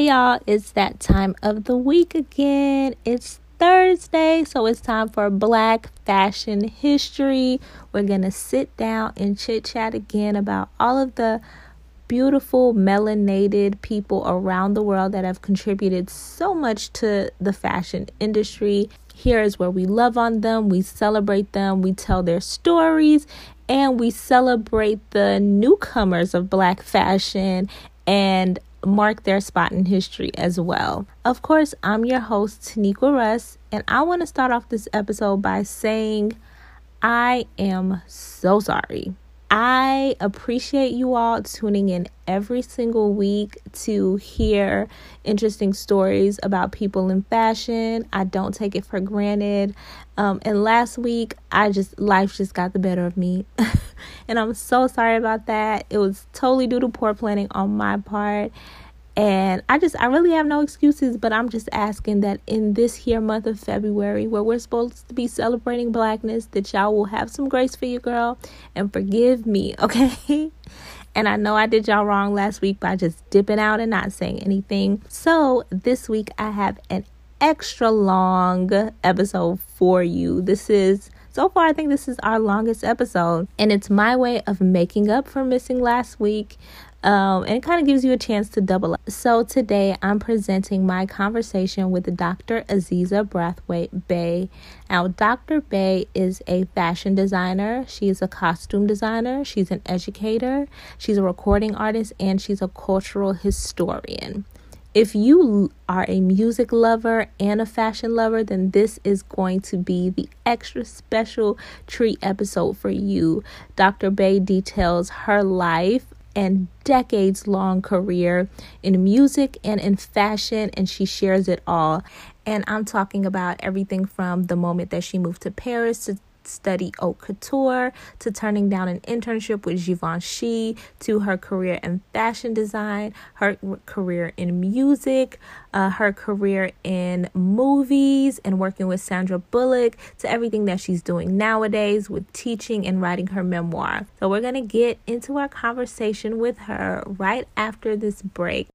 Hey y'all, it's that time of the week again. It's Thursday, so it's time for Black Fashion History. We're going to sit down and chit chat again about all of the beautiful melanated people around the world that have contributed so much to the fashion industry. Here is where we love on them, we celebrate them, we tell their stories, and we celebrate the newcomers of black fashion and mark their spot in history as well. Of course, I'm your host, Taniqua Russ, and I want to start off this episode by saying I am so sorry. I appreciate you all tuning in every single week to hear interesting stories about people in fashion. I don't take it for granted. Um, and last week, I just, life just got the better of me. and I'm so sorry about that. It was totally due to poor planning on my part. And I just, I really have no excuses, but I'm just asking that in this here month of February, where we're supposed to be celebrating blackness, that y'all will have some grace for your girl and forgive me, okay? And I know I did y'all wrong last week by just dipping out and not saying anything. So this week I have an extra long episode for you. This is so far, I think this is our longest episode, and it's my way of making up for missing last week um, and it kind of gives you a chance to double up. So today I'm presenting my conversation with Dr. Aziza Braithwaite Bay. Now, Dr. Bay is a fashion designer. She is a costume designer. She's an educator. She's a recording artist, and she's a cultural historian. If you are a music lover and a fashion lover, then this is going to be the extra special treat episode for you. Dr. Bay details her life and decades long career in music and in fashion, and she shares it all. And I'm talking about everything from the moment that she moved to Paris to study haute couture to turning down an internship with Givenchy to her career in fashion design, her career in music, uh, her career in movies and working with Sandra Bullock to everything that she's doing nowadays with teaching and writing her memoir. So we're going to get into our conversation with her right after this break.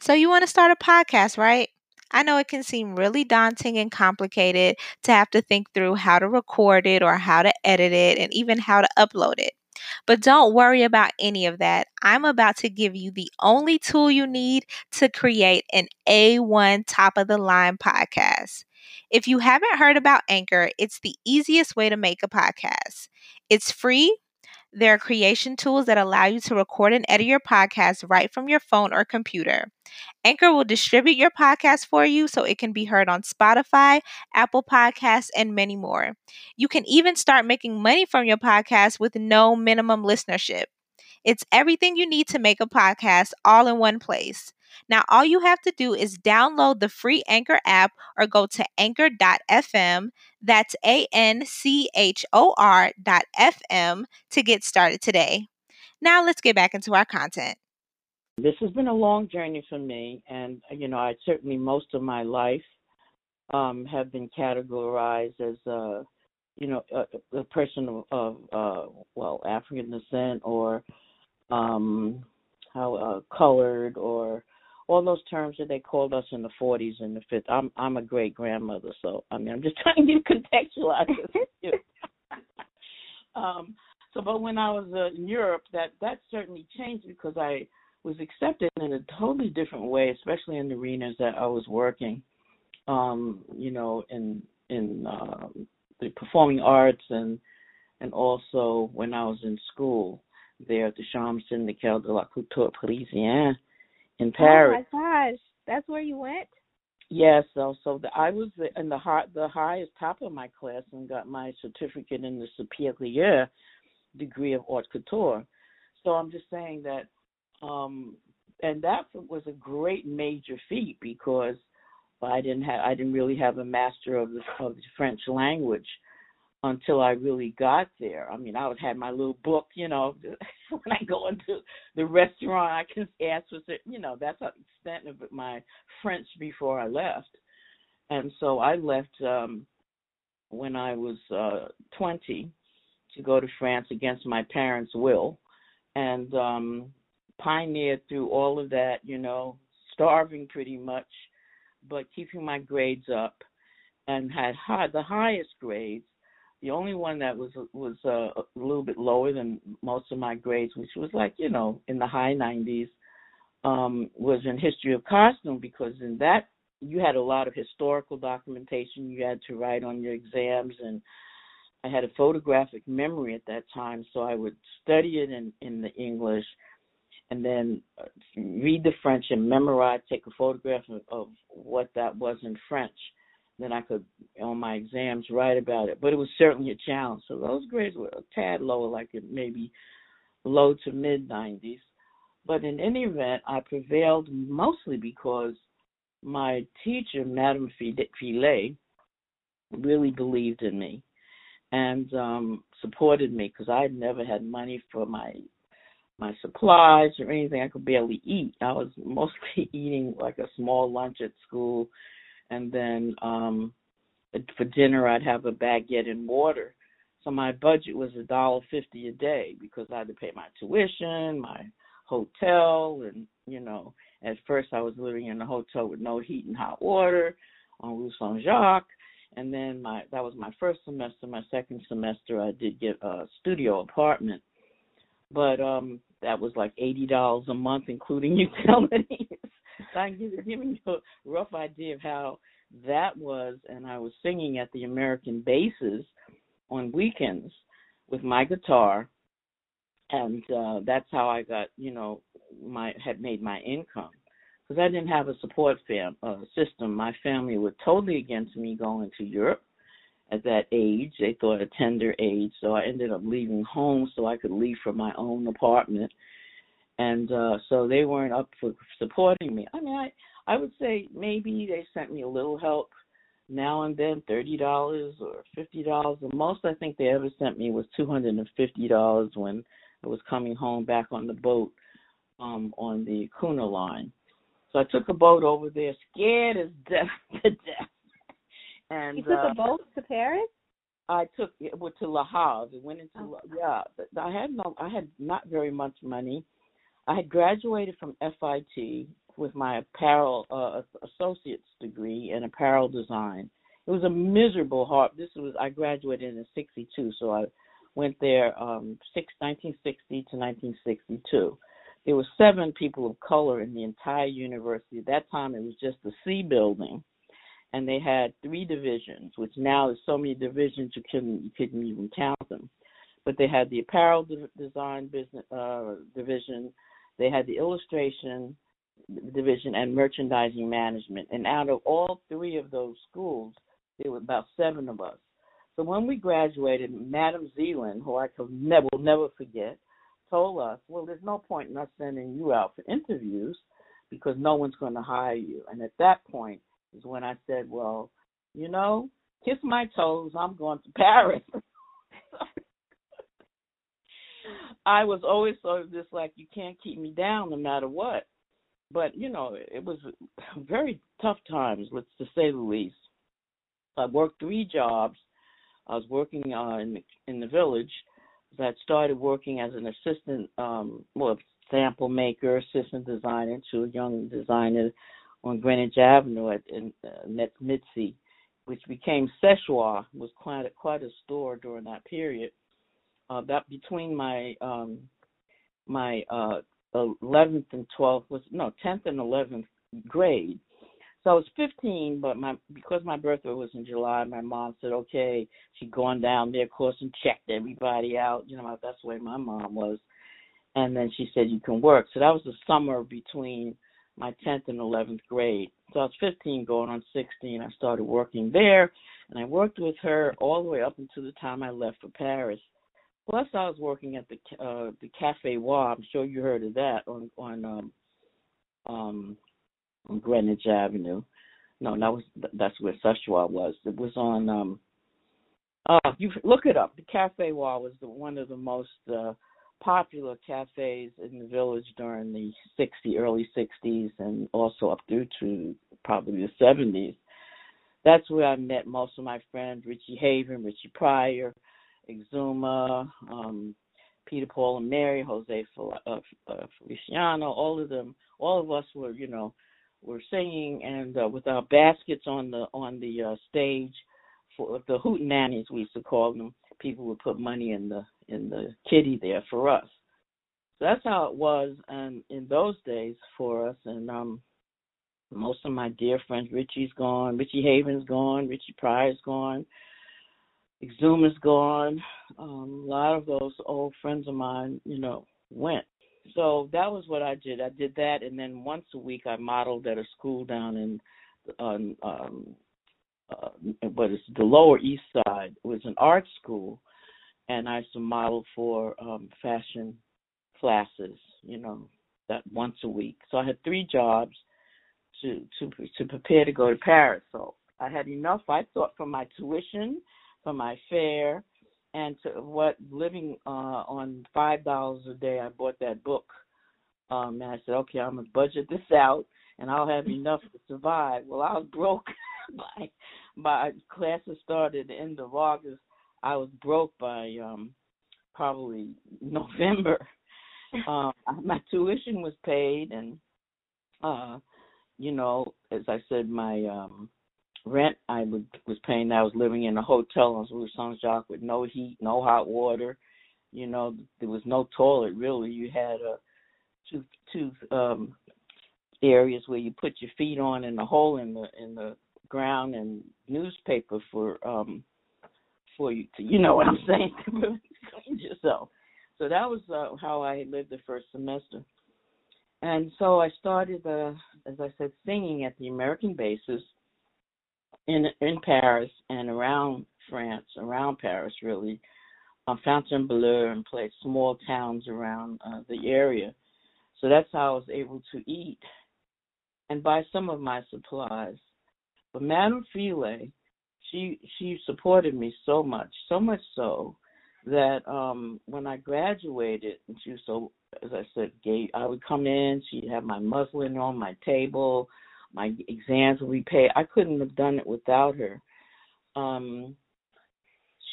So you want to start a podcast, right? I know it can seem really daunting and complicated to have to think through how to record it or how to edit it and even how to upload it. But don't worry about any of that. I'm about to give you the only tool you need to create an A1 top of the line podcast. If you haven't heard about Anchor, it's the easiest way to make a podcast. It's free. There are creation tools that allow you to record and edit your podcast right from your phone or computer. Anchor will distribute your podcast for you so it can be heard on Spotify, Apple Podcasts, and many more. You can even start making money from your podcast with no minimum listenership. It's everything you need to make a podcast all in one place. Now, all you have to do is download the free Anchor app or go to anchor.fm. That's A N C H O R FM to get started today. Now, let's get back into our content. This has been a long journey for me, and you know, I certainly most of my life um, have been categorized as a, you know, a, a person of, of uh, well African descent or um, how uh, colored or all those terms that they called us in the 40s and the 50s. I'm I'm a great grandmother, so I mean I'm just trying to contextualize this. um, so, but when I was uh, in Europe, that that certainly changed because I was accepted in a totally different way, especially in the arenas that I was working. Um, you know, in in uh, the performing arts and and also when I was in school there at the Chambre syndicale de la couture parisienne in Paris. Oh my gosh, that's where you went. Yes, so so the, I was in the high, the highest top of my class and got my certificate in the superior degree of haute couture. So I'm just saying that um, and that was a great major feat because I didn't have I didn't really have a master of the of the French language until I really got there. I mean, I would have my little book, you know, when I go into the restaurant, I can ask for, certain, you know, that's the extent of my French before I left. And so I left um when I was uh 20 to go to France against my parents' will. And um pioneered through all of that, you know, starving pretty much, but keeping my grades up, and had high, the highest grades. The only one that was was uh, a little bit lower than most of my grades, which was like you know in the high 90s, um, was in history of costume because in that you had a lot of historical documentation you had to write on your exams and I had a photographic memory at that time, so I would study it in in the English, and then uh, read the French and memorize, take a photograph of, of what that was in French. Then I could, on my exams, write about it. But it was certainly a challenge. So those grades were a tad lower, like it maybe low to mid 90s. But in any event, I prevailed mostly because my teacher, Madame Filet, really believed in me and um supported me because I never had money for my my supplies or anything. I could barely eat. I was mostly eating like a small lunch at school, and then um for dinner I'd have a baguette and water. So my budget was a dollar fifty a day because I had to pay my tuition, my hotel, and you know, at first I was living in a hotel with no heat and hot water on Rue Saint Jacques and then my that was my first semester. My second semester, I did get a studio apartment, but um that was like eighty dollars a month, including utilities. I'm giving you a rough idea of how that was, and I was singing at the American bases on weekends with my guitar, and uh that's how I got, you know, my had made my income because I didn't have a support fam uh, system. My family were totally against me going to Europe at that age. They thought a tender age, so I ended up leaving home so I could leave from my own apartment, and uh so they weren't up for supporting me. I mean, I I would say maybe they sent me a little help now and then, thirty dollars or fifty dollars. The most I think they ever sent me was two hundred and fifty dollars when I was coming home back on the boat um on the Cunard line so I took a boat over there, scared as death to death. And you took uh, a boat to Paris. I took it went to La Havre. It went into oh. yeah. I had no, I had not very much money. I had graduated from FIT with my apparel uh, associate's degree in apparel design. It was a miserable hard. This was I graduated in '62, so I went there um, six, 1960 to 1962 there were seven people of color in the entire university. At that time, it was just the C building, and they had three divisions, which now there's so many divisions you couldn't you couldn't even count them. But they had the apparel design business uh, division, they had the illustration division, and merchandising management. And out of all three of those schools, there were about seven of us. So when we graduated, Madam Zealand, who I could never will never forget, told us, well, there's no point in us sending you out for interviews because no one's going to hire you. And at that point is when I said, well, you know, kiss my toes, I'm going to Paris. I was always sort of just like, you can't keep me down no matter what. But, you know, it was very tough times, let's to say the least. I worked three jobs. I was working uh, in the, in the village that started working as an assistant, um, well, sample maker, assistant designer to a young designer on Greenwich Avenue at uh, Mitzi, which became Szechuan, was quite a, quite a store during that period. Uh, that between my um, my uh, 11th and 12th was no 10th and 11th grade so I was 15, but my because my birthday was in July, my mom said, okay, she'd gone down there, of course, and checked everybody out. You know, that's the way my mom was. And then she said, you can work. So that was the summer between my 10th and 11th grade. So I was 15 going on 16. I started working there, and I worked with her all the way up until the time I left for Paris. Plus, I was working at the uh the Cafe Wha. I'm sure you heard of that on on um um on Greenwich Avenue. No, that was that's where Szechuan was. It was on um uh you look it up. The Cafe Wha was the one of the most uh popular cafes in the village during the 60 early 60s and also up through to probably the 70s. That's where I met most of my friends, Richie Haven, Richie Pryor, Exuma, um, Peter Paul and Mary, Jose uh, uh, Feliciano, all of them, all of us were, you know, were singing and uh, with our baskets on the on the uh, stage for the hootenannies we used to call them. People would put money in the in the kitty there for us. So that's how it was and in those days for us and um most of my dear friends, Richie's gone, Richie Haven's gone, Richie Pryor's gone, Exuma's gone. Um, a lot of those old friends of mine, you know, went. So that was what I did. I did that, and then once a week I modeled at a school down in, um, um, uh, but the Lower East Side. It was an art school, and I used to model for um, fashion classes. You know, that once a week. So I had three jobs to to to prepare to go to Paris. So I had enough. I thought for my tuition, for my fare, and to what living uh on five dollars a day. I bought that book. Um, and I said, okay, I'm gonna budget this out, and I'll have enough to survive. Well, I was broke by my classes started at the end of August. I was broke by um probably November. um, my tuition was paid, and uh you know, as I said, my um rent I would, was paying. I was living in a hotel on Rue Jacques with no heat, no hot water. You know, there was no toilet really. You had a two two um areas where you put your feet on and a hole in the in the ground and newspaper for um for you to you know what I'm saying to clean yourself. So that was uh, how I lived the first semester and so I started, uh, as I said, singing at the American bases in in Paris and around France, around Paris, really, uh, Fontainebleau, and played small towns around uh, the area. So that's how I was able to eat and buy some of my supplies. But Madame File, she she supported me so much, so much so that um when I graduated, and she was so as I said, gate. I would come in, she'd have my muslin on my table, my exams would be paid. I couldn't have done it without her. Um,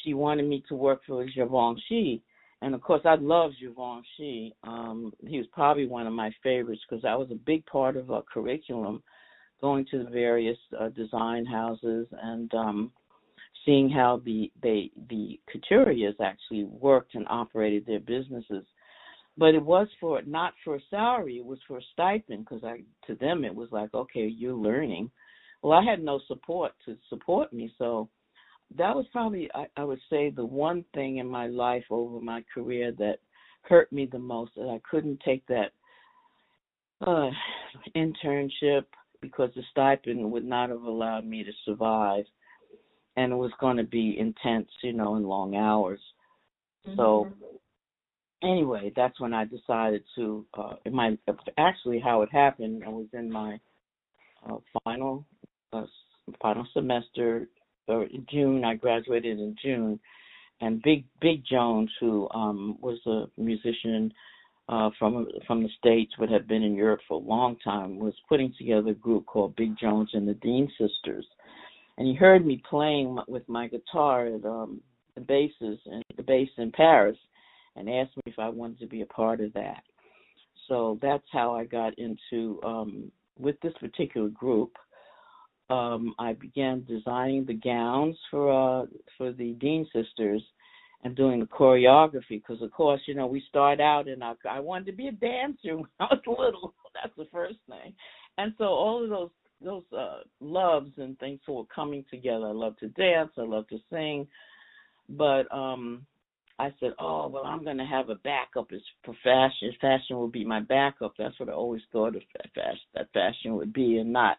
she wanted me to work for Givenchy, and of course, I love Givenchy. Um, he was probably one of my favorites because I was a big part of our curriculum, going to the various uh, design houses and um, seeing how the they the couturiers actually worked and operated their businesses but it was for not for a salary it was for a stipend because i to them it was like okay you're learning well i had no support to support me so that was probably I, I would say the one thing in my life over my career that hurt me the most that i couldn't take that uh internship because the stipend would not have allowed me to survive and it was going to be intense you know in long hours mm-hmm. so anyway, that's when I decided to. Uh, in my actually how it happened. I was in my uh, final uh, final semester, or June. I graduated in June, and Big Big Jones, who um, was a musician uh, from from the states, but had been in Europe for a long time, was putting together a group called Big Jones and the Dean Sisters, and he heard me playing with my guitar at um, the bases and the bass in Paris and asked me if I wanted to be a part of that. So that's how I got into um, with this particular group. Um, I began designing the gowns for uh, for the Dean sisters and doing the choreography because, of course, you know we start out and I, I wanted to be a dancer when I was little. That's the first thing, and so all of those those uh, loves and things were coming together. I love to dance. I love to sing, but um I said, "Oh well, I'm going to have a backup as for fashion. Fashion will be my backup. That's what I always thought of fashion, that fashion would be, and not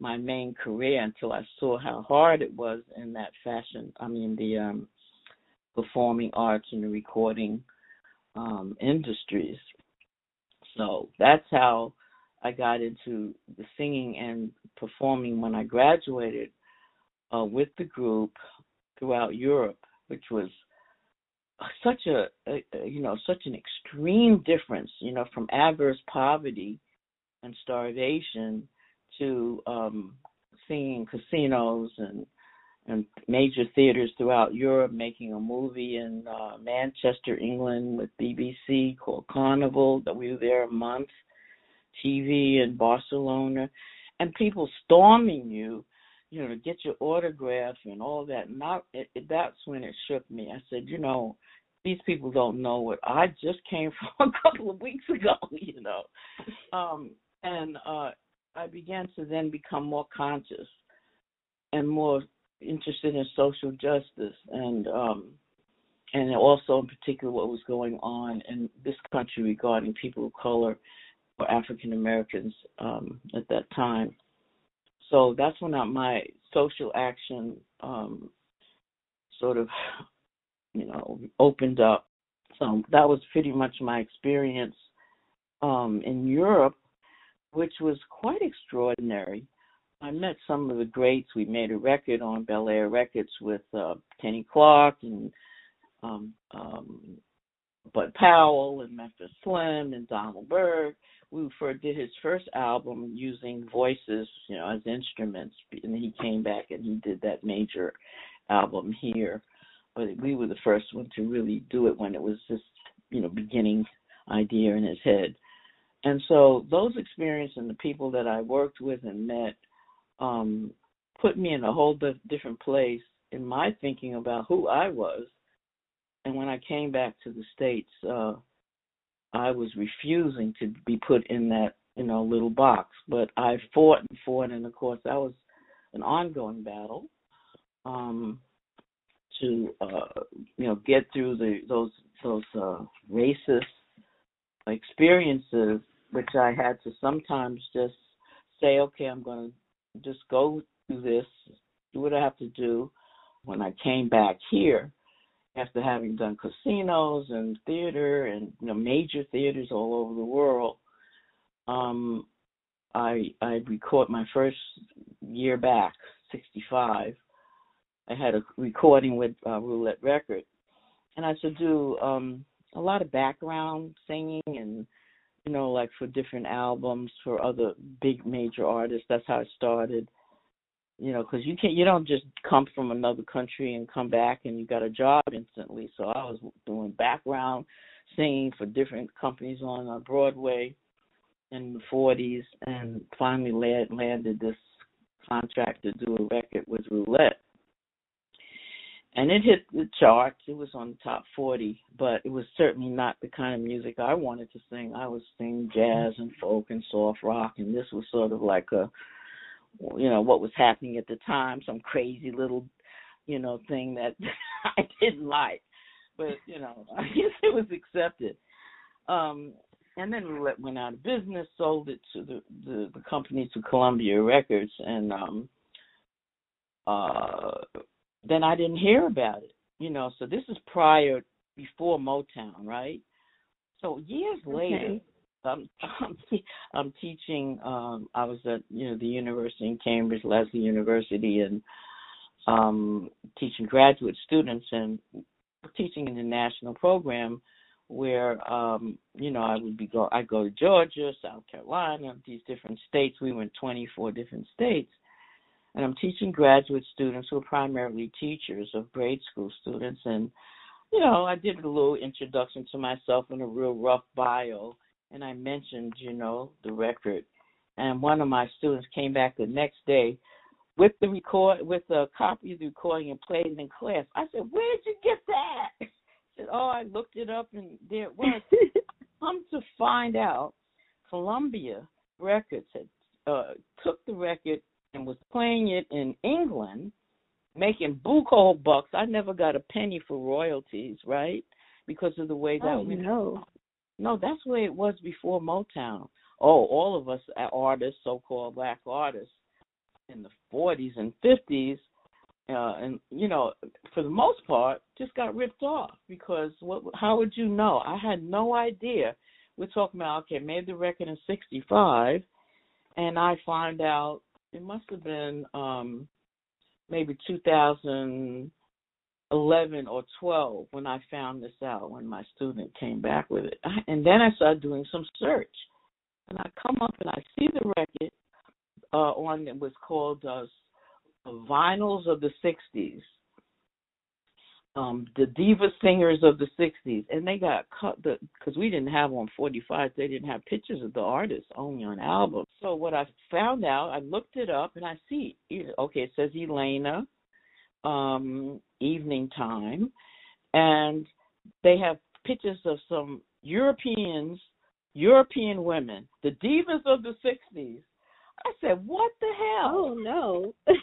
my main career until I saw how hard it was in that fashion. I mean, the um, performing arts and the recording um, industries. So that's how I got into the singing and performing when I graduated uh, with the group throughout Europe, which was such a, a, you know such an extreme difference you know from adverse poverty and starvation to um seeing casinos and and major theaters throughout Europe making a movie in uh, Manchester, England with BBC called Carnival that we were there a month TV in Barcelona, and people storming you, you know, to get your autograph and all that. And that's when it shook me. I said, you know, these people don't know what I just came from a couple of weeks ago, you know. Um, and uh, I began to then become more conscious and more interested in social justice and um, and also in particular what was going on in this country regarding people of color or African Americans um, at that time. So that's when I, my social action um, sort of, you know, opened up. So that was pretty much my experience um, in Europe, which was quite extraordinary. I met some of the greats. We made a record on Bel Air Records with uh, Kenny Clarke and um, um, Bud Powell and Memphis Slim and Donald Byrd. We did his first album using voices, you know, as instruments, and he came back and he did that major album here. But we were the first one to really do it when it was just, you know, beginning idea in his head. And so those experiences and the people that I worked with and met um, put me in a whole different place in my thinking about who I was and when I came back to the states, uh, I was refusing to be put in that you know little box. But I fought and fought, and of course that was an ongoing battle um, to uh, you know get through the those those uh, racist experiences, which I had to sometimes just say, okay, I'm going to just go through this, do what I have to do. When I came back here, after having done casinos and theater and you know major theaters all over the world, um, I I record my first year back, '65. I had a recording with uh, Roulette Record, and I should do um, a lot of background singing and you know like for different albums for other big major artists. That's how I started you know, because you can't, you don't just come from another country and come back and you got a job instantly. So I was doing background singing for different companies on uh, Broadway in the 40s, and finally land, landed this contract to do a record with Roulette. And it hit the charts. It was on the top 40, but it was certainly not the kind of music I wanted to sing. I was singing jazz and folk and soft rock, and this was sort of like a you know what was happening at the time, some crazy little you know thing that I didn't like, but you know I guess it was accepted. Um, and then Roulette went out of business, sold it to the the, the company to Columbia Records, and um, uh, then I didn't hear about it. You know, so this is prior before Motown, right? So years okay. later, I'm I'm, I'm teaching. Um, I was at you know the university in Cambridge, Lesley University, and um, teaching graduate students and teaching in the national program where um you know I would be go I go to Georgia, South Carolina, these different states. We went 24 different states. And I'm teaching graduate students who are primarily teachers of grade school students and you know, I did a little introduction to myself and a real rough bio and I mentioned, you know, the record. And one of my students came back the next day with the record with a copy of the recording and played it in class. I said, Where did you get that? He said, Oh, I looked it up and there it was. Come to find out, Columbia Records had uh, took the record and was playing it in England, making buco bucks. I never got a penny for royalties, right? Because of the way that oh, we no. No, that's the way it was before Motown. Oh, all of us artists, so-called black artists, in the 40s and 50s, uh, and you know, for the most part, just got ripped off because what? How would you know? I had no idea. We're talking about okay, made the record in '65, and I find out it must have been um maybe 2000 11 or 12 when I found this out when my student came back with it. And then I started doing some search. And I come up and I see the record uh, on it was called uh, Vinyls of the 60s. um the diva singers of the 60s and they got cut the because we didn't have on 45 they didn't have pictures of the artists only on albums so what i found out i looked it up and i see okay it says elena um evening time and they have pictures of some europeans european women the divas of the 60s i said what the hell oh no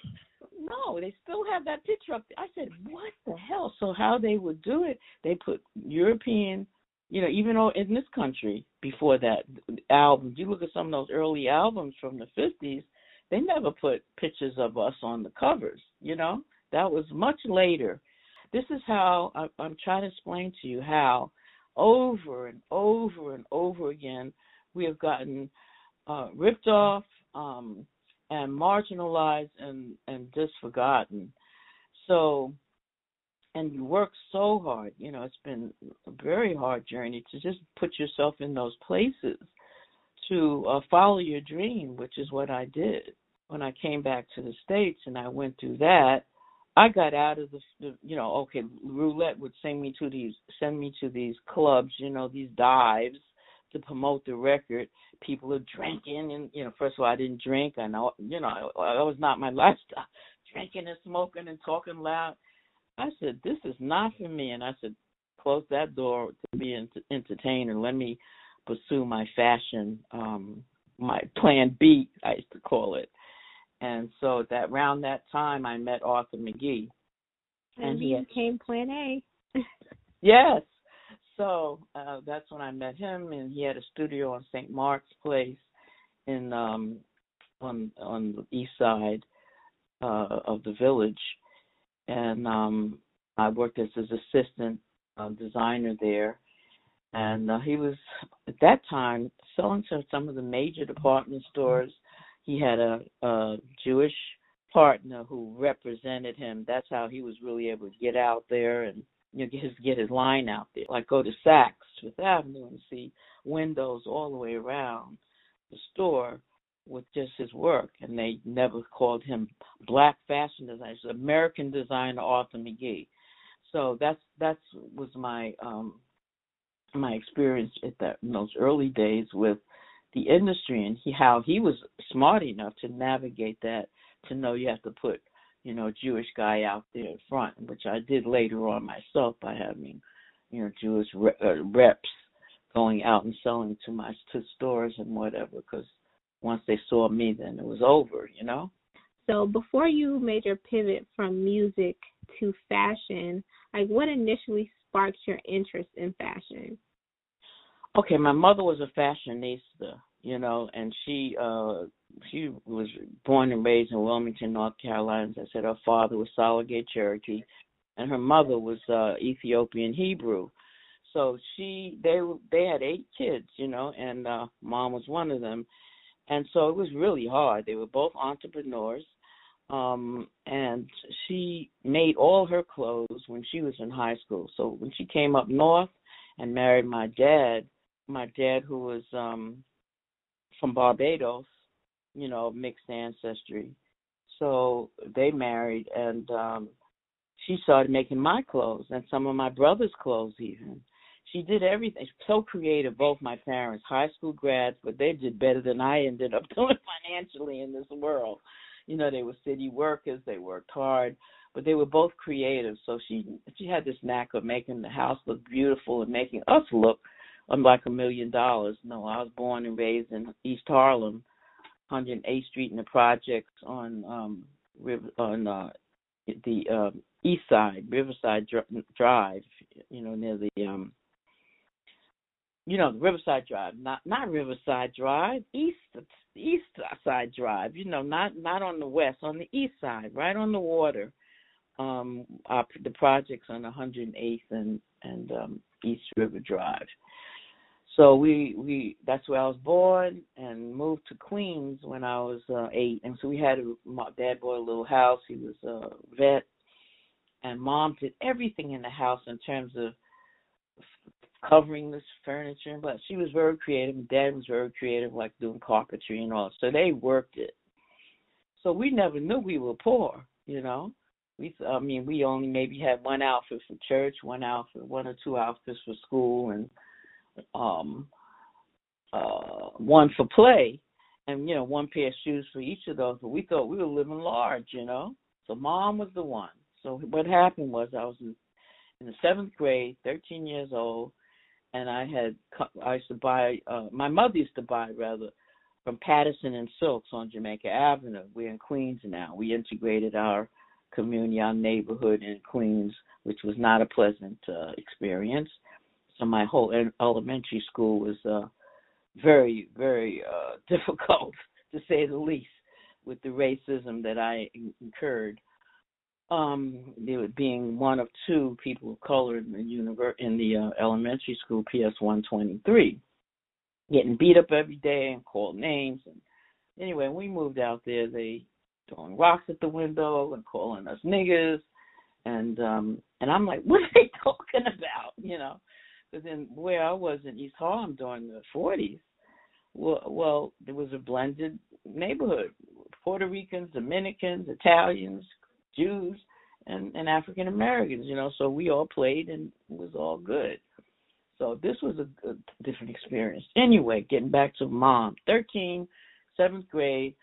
no, they still have that picture up there. I said, what the hell? So how they would do it? They put European, you know, even though in this country before that albums, you look at some of those early albums from the fifties, they never put pictures of us on the covers. You know, that was much later. This is how I'm trying to explain to you how over and over and over again we have gotten uh, ripped off. Um, and marginalized and and just forgotten. So, and you work so hard. You know, it's been a very hard journey to just put yourself in those places to uh, follow your dream, which is what I did when I came back to the states and I went through that. I got out of the, the you know, okay, roulette would send me to these, send me to these clubs, you know, these dives to promote the record. People are drinking, and you know, first of all, I didn't drink. I know, you know, that was not my lifestyle. Drinking and smoking and talking loud. I said, this is not for me, and I said, close that door to be an entertainer. Let me pursue my fashion, um, my plan B, I used to call it. And so that around that time, I met Arthur McGee, and, and he became Plan A. yes, so uh, that's when I met him, and he had a studio on St. Mark's Place in um, on on the east side uh, of the village, and um, I worked as his assistant uh, designer there. And uh, he was at that time selling to some of the major department stores. He had a, a Jewish partner who represented him. That's how he was really able to get out there and you know, get his get his line out there. Like go to Saks Fifth Avenue and see windows all the way around the store with just his work, and they never called him black fashion designer. American designer Arthur McGee. So that's that's was my um my experience at that in those early days with the industry and he, how he was smart enough to navigate that to know you have to put you know, Jewish guy out there in front, which I did later on myself by having, you know, Jewish re- uh, reps going out and selling to my to stores and whatever. Because once they saw me, then it was over, you know. So before you made your pivot from music to fashion, like what initially sparked your interest in fashion? Okay, my mother was a fashionista, you know, and she uh she was born and raised in Wilmington, North Carolina. As I said her father was Solid Cherokee, and her mother was uh, Ethiopian Hebrew. So she they they had eight kids, you know, and uh, mom was one of them, and so it was really hard. They were both entrepreneurs, um, and she made all her clothes when she was in high school. So when she came up north and married my dad, my dad who was um, from Barbados, you know, mixed ancestry. So they married and um she started making my clothes and some of my brother's clothes even. She did everything. So creative, both my parents, high school grads, but they did better than I ended up doing financially in this world. You know, they were city workers, they worked hard, but they were both creative. So she she had this knack of making the house look beautiful and making us look like a million dollars. No, I was born and raised in East Harlem 108th Street in the projects on um on uh the um east side Riverside Drive you know near the um you know Riverside Drive not not Riverside Drive east east side drive you know not not on the west on the east side right on the water um our, the projects on 108th and and um East River Drive so we we that's where I was born and moved to Queens when I was uh, eight, and so we had a my dad bought a little house. He was a vet, and mom did everything in the house in terms of covering this furniture. But she was very creative, and dad was very creative, like doing carpentry and all. So they worked it. So we never knew we were poor, you know. we I mean we only maybe had one outfit for church, one outfit, one or two outfits for school, and um uh one for play, and you know one pair of shoes for each of those. But we thought we were living large, you know. So mom was the one. So what happened was I was in, in the seventh grade, 13 years old, and I had I used to buy. uh My mother used to buy rather from Patterson and Silks on Jamaica Avenue. We're in Queens now. We integrated our community, our neighborhood in Queens, which was not a pleasant uh, experience. So my whole elementary school was uh, very, very uh, difficult, to say the least, with the racism that I incurred. Um, there being one of two people of color in the univer- in the uh, elementary school, PS 123 getting beat up every day and called names. And anyway, we moved out there, they throwing rocks at the window and calling us niggers. And um and I'm like, what are they talking about? You know, because then where I was in East Harlem during the 40s, well, well, there was a blended neighborhood: Puerto Ricans, Dominicans, Italians, Jews, and and African Americans. You know, so we all played and it was all good. So this was a, a different experience. Anyway, getting back to mom, 13, seventh grade,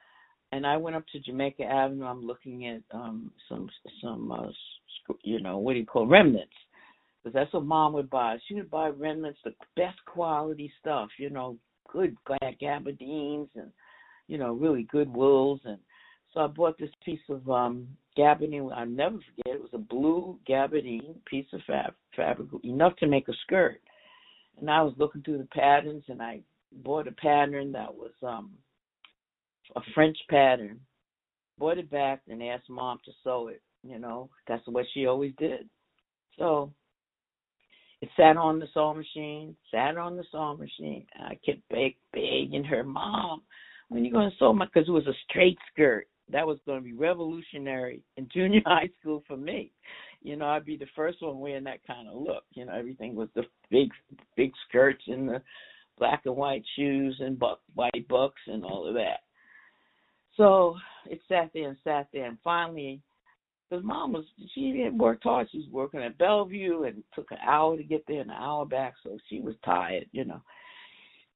and I went up to Jamaica Avenue. I'm looking at um some some uh you know what do you call remnants because that's what mom would buy. She would buy remnants, the best quality stuff, you know, good black gabardines and you know really good wools and so I bought this piece of um gabardine. I'll never forget. It was a blue gabardine piece of fab, fabric enough to make a skirt and I was looking through the patterns and I bought a pattern that was um a French pattern. Bought it back and asked mom to sew it, you know. That's what she always did. So it sat on the sewing machine, sat on the sewing machine. I kept beg, begging her, Mom, when you going to sew my, because it was a straight skirt. That was going to be revolutionary in junior high school for me you know, I'd be the first one wearing that kind of look. You know, everything was the big, big skirts and the black and white shoes and buck, white bucks and all of that. So it sat there and sat there, and finally, because mom was she had worked hard. She was working at Bellevue and took an hour to get there and an hour back, so she was tired, you know.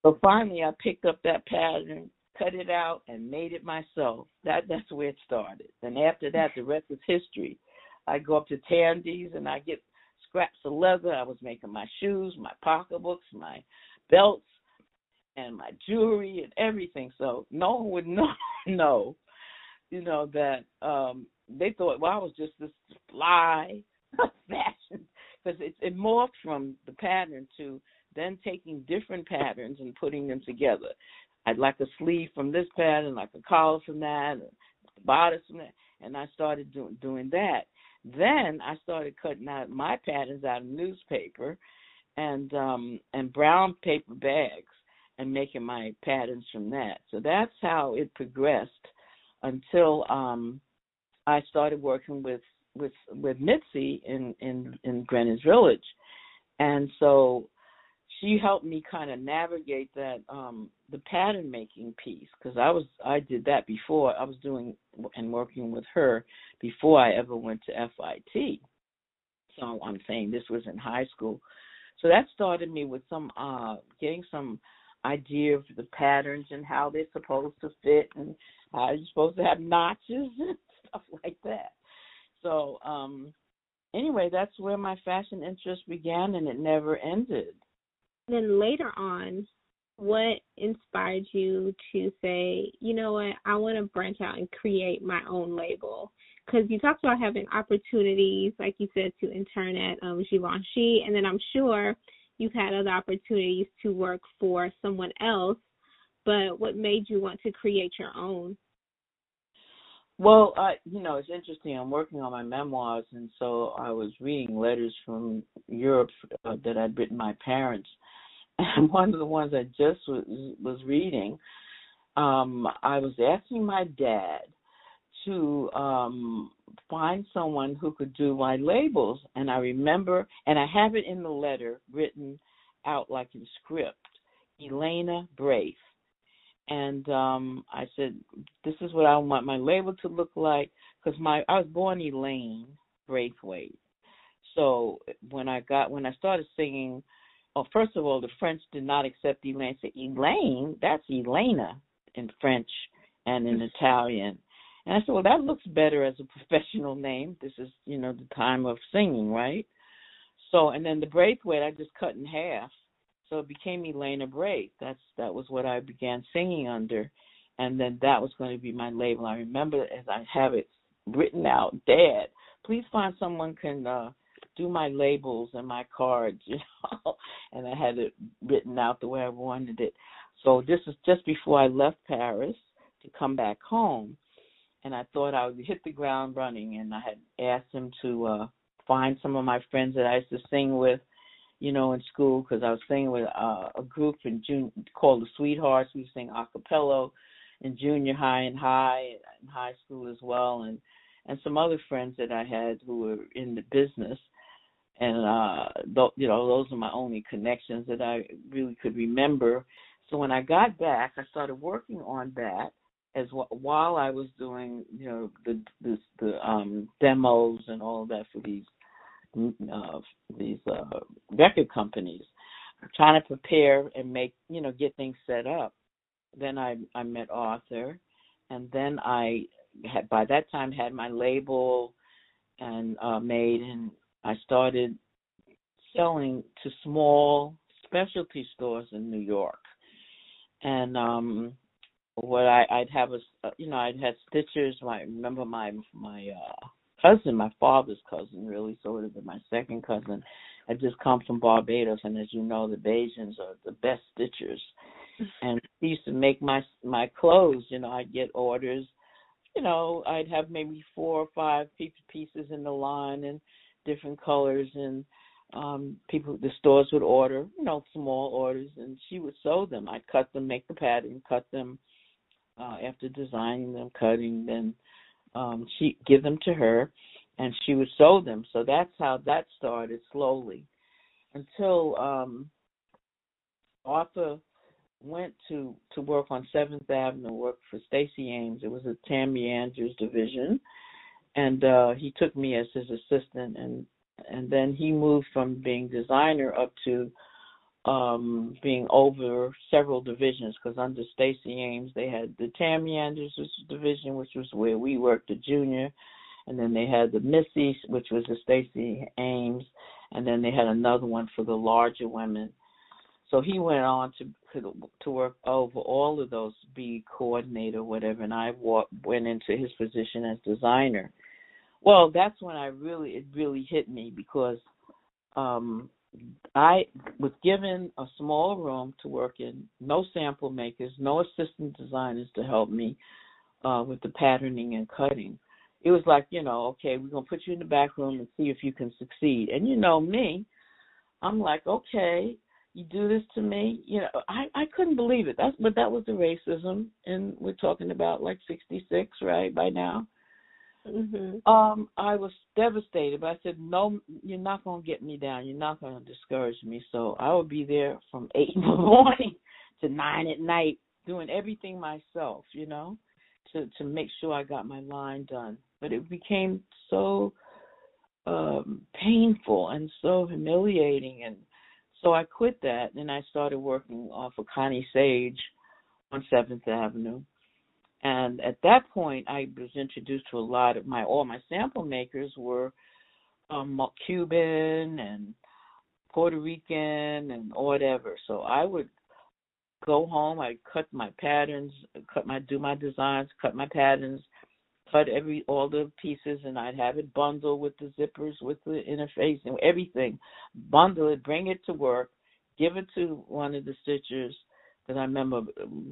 So finally, I picked up that pattern, cut it out, and made it myself. That that's where it started. And after that, the rest is history. I go up to Tandy's and I get scraps of leather. I was making my shoes, my pocketbooks, my belts, and my jewelry and everything. So no one would know, know you know, that um they thought, well, I was just this fly fashion because it, it morphed from the pattern to then taking different patterns and putting them together. I'd like a sleeve from this pattern, like a collar from that, the bodice from that, and I started doing doing that. Then I started cutting out my patterns out of newspaper and um and brown paper bags and making my patterns from that. So that's how it progressed until um I started working with with with Mitzi in in in Greenwich Village. And so she helped me kind of navigate that um the pattern making piece because I was I did that before I was doing and working with her before I ever went to FIT. So I'm saying this was in high school. So that started me with some uh getting some idea of the patterns and how they're supposed to fit and how you're supposed to have notches stuff like that. So um anyway, that's where my fashion interest began and it never ended. Then later on, what inspired you to say, you know what, I want to branch out and create my own label? Because you talked about having opportunities, like you said, to intern at um, Givenchy, and then I'm sure you've had other opportunities to work for someone else. But what made you want to create your own? Well, I, you know, it's interesting. I'm working on my memoirs, and so I was reading letters from Europe uh, that I'd written my parents. And one of the ones I just was, was reading, um, I was asking my dad to um find someone who could do my labels. And I remember and I have it in the letter written out like in script Elena Braith and um I said, "This is what I want my label to look like." Because my I was born Elaine Braithwaite, so when I got when I started singing, well, first of all, the French did not accept Elaine. Said Elaine, that's Elena in French and in Italian. And I said, well, that looks better as a professional name. This is, you know, the time of singing, right? So, and then the Braithwaite I just cut in half, so it became Elena Braith. That's that was what I began singing under, and then that was going to be my label. I remember as I have it written out, Dad, please find someone can uh do my labels and my cards, you know. and I had it written out the way I wanted it. So this is just before I left Paris to come back home, and I thought I would hit the ground running. And I had asked him to uh find some of my friends that I used to sing with, you know, in school because I was singing with uh, a group in June called the Sweethearts. We sang a cappella in junior high and high and high school as well, and and some other friends that I had who were in the business. And uh, th- you know, those are my only connections that I really could remember. So when I got back, I started working on that as w- while I was doing, you know, the the, the um, demos and all of that for these uh, these uh, record companies, trying to prepare and make, you know, get things set up. Then I I met Arthur, and then I had by that time had my label and uh, made, and I started selling to small specialty stores in New York, and um what I I'd have a you know I'd had stitchers. I remember my my uh cousin, my father's cousin, really, so it would have been my second cousin, had just come from Barbados, and as you know, the Bajans are the best stitchers. And he used to make my my clothes. You know, I'd get orders. You know, I'd have maybe four or five pieces in the line and different colors, and um people the stores would order. You know, small orders, and she would sew them. I'd cut them, make the pattern, cut them uh, after designing them, cutting, then um, she give them to her, and she would sew them. So that's how that started slowly, until um, Arthur went to to work on Seventh Avenue, worked for Stacy Ames. It was a Tammy Andrews division, and uh, he took me as his assistant, and and then he moved from being designer up to um being over several divisions because under Stacy Ames they had the Tammy Andrews division which was where we worked the junior and then they had the Missy which was the Stacy Ames and then they had another one for the larger women. So he went on to to work over all of those be coordinator whatever and I went into his position as designer. Well that's when I really it really hit me because um I was given a small room to work in, no sample makers, no assistant designers to help me uh, with the patterning and cutting. It was like, you know, okay, we're gonna put you in the back room and see if you can succeed. And you know me, I'm like, okay, you do this to me, you know, I I couldn't believe it. That's but that was the racism, and we're talking about like '66, right? By now, Mm-hmm. Um, I was devastated, but I said, "No, you're not going to get me down. You're not going to discourage me." So I would be there from eight in the morning to nine at night, doing everything myself, you know, to to make sure I got my line done. But it became so um painful and so humiliating, and so I quit that, and I started working off of Connie Sage on Seventh Avenue and at that point, I was introduced to a lot of my all my sample makers were um, Cuban and Puerto Rican and whatever. So I would go home, I cut my patterns, cut my do my designs, cut my patterns, cut every all the pieces, and I'd have it bundled with the zippers, with the interface, and everything. Bundle it, bring it to work, give it to one of the stitchers because I remember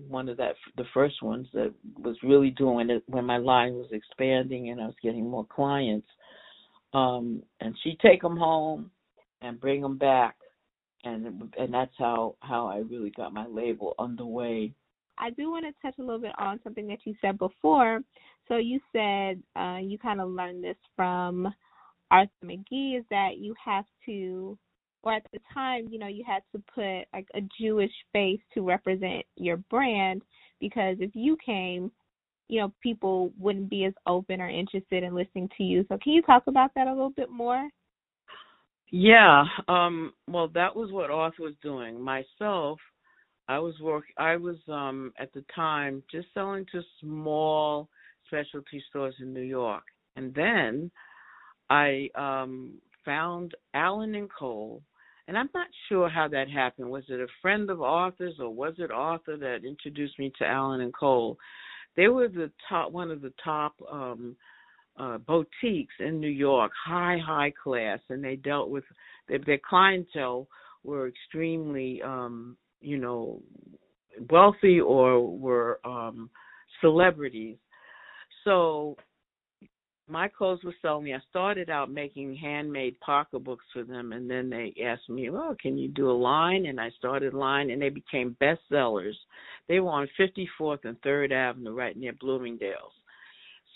one of that the first ones that was really doing it when my line was expanding and I was getting more clients. Um, and she'd take them home and bring them back, and and that's how how I really got my label underway. I do want to touch a little bit on something that you said before. So you said uh, you kind of learned this from Arthur McGee is that you have to or at the time, you know, you had to put like a Jewish face to represent your brand. because if you came, you know, people wouldn't be as open or interested in listening to you. So can you talk about that a little bit more? Yeah, um, well, that was what Arthur was doing. Myself, I was work. I was um, at the time just selling to small specialty stores in New York, and then I um, found Allen and Cole, and I'm not sure how that happened. Was it a friend of Arthur's, or was it Arthur that introduced me to Allen and Cole? They were the top, one of the top um, uh, boutiques in New York, high high class, and they dealt with their, their clientele were extremely, um, you know, wealthy or were um, celebrities. So my clothes were selling me. I started out making handmade pocketbooks for them, and then they asked me, "Well, can you do a line?" And I started line, and they became bestsellers. They were on 54th and Third Avenue, right near Bloomingdale's.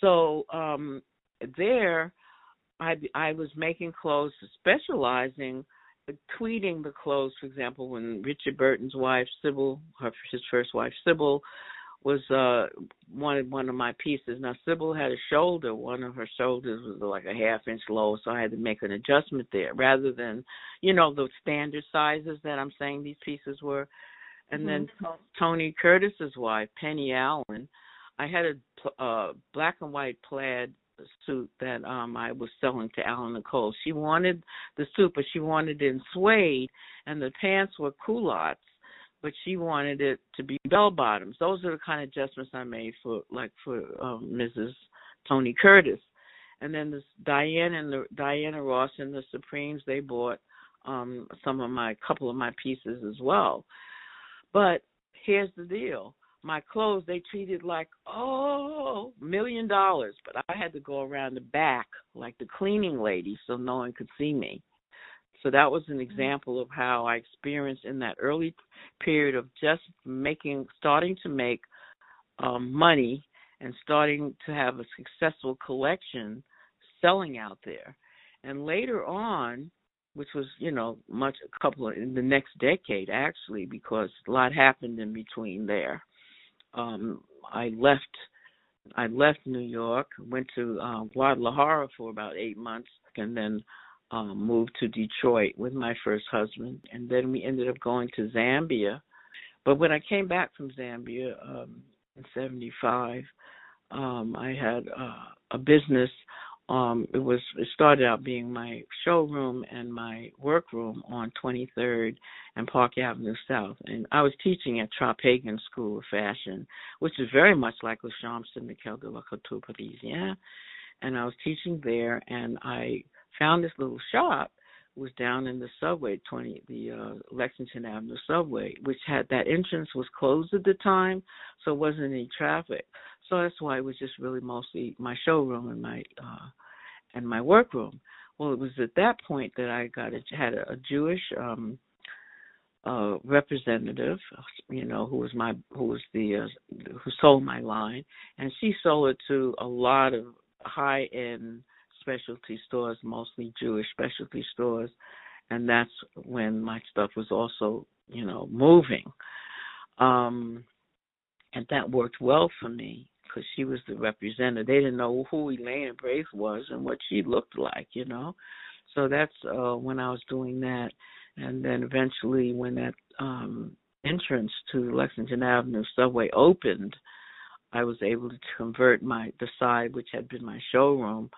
So um, there, I I was making clothes, specializing, tweeting the clothes. For example, when Richard Burton's wife Sybil, her his first wife Sybil, was uh wanted one of my pieces. Now Sybil had a shoulder, one of her shoulders was like a half inch low, so I had to make an adjustment there rather than, you know, the standard sizes that I'm saying these pieces were. And mm-hmm. then Tony Curtis's wife, Penny Allen, I had a uh, black and white plaid suit that um I was selling to Allen and Cole. She wanted the suit, but she wanted it in suede, and the pants were culottes but she wanted it to be bell bottoms. Those are the kind of adjustments I made for like for um, Mrs. Tony Curtis. And then this Diane and the Diana Ross and the Supremes they bought um some of my couple of my pieces as well. But here's the deal. My clothes they treated like oh million dollars, but I had to go around the back like the cleaning lady so no one could see me. So that was an mm-hmm. example of how I experienced in that early period of just making, starting to make um, money and starting to have a successful collection selling out there. And later on, which was, you know, much a couple of, in the next decade actually, because a lot happened in between there. Um, I left I left New York, went to uh, Guadalajara for about eight months, and then um, moved to Detroit with my first husband, and then we ended up going to Zambia. But when I came back from Zambia um, in '75, um, I had uh, a business. Um, it was it started out being my showroom and my workroom on 23rd and Park Avenue South, and I was teaching at Traphagen School of Fashion, which is very much like Le Chambre Syndicale de la Couture Parisienne. And I was teaching there, and I found this little shop was down in the subway 20 the uh lexington avenue subway which had that entrance was closed at the time so it wasn't any traffic. So that's why it was just really mostly my showroom and my uh and my workroom. Well it was at that point that i got a had a, a jewish um uh representative you know who was my who was the uh, who sold my line and she sold it to a lot of high end specialty stores, mostly Jewish specialty stores, and that's when my stuff was also, you know, moving. Um, and that worked well for me because she was the representative. They didn't know who Elaine Braith was and what she looked like, you know. So that's uh when I was doing that, and then eventually when that um entrance to Lexington Avenue subway opened, I was able to convert my the side which had been my showroom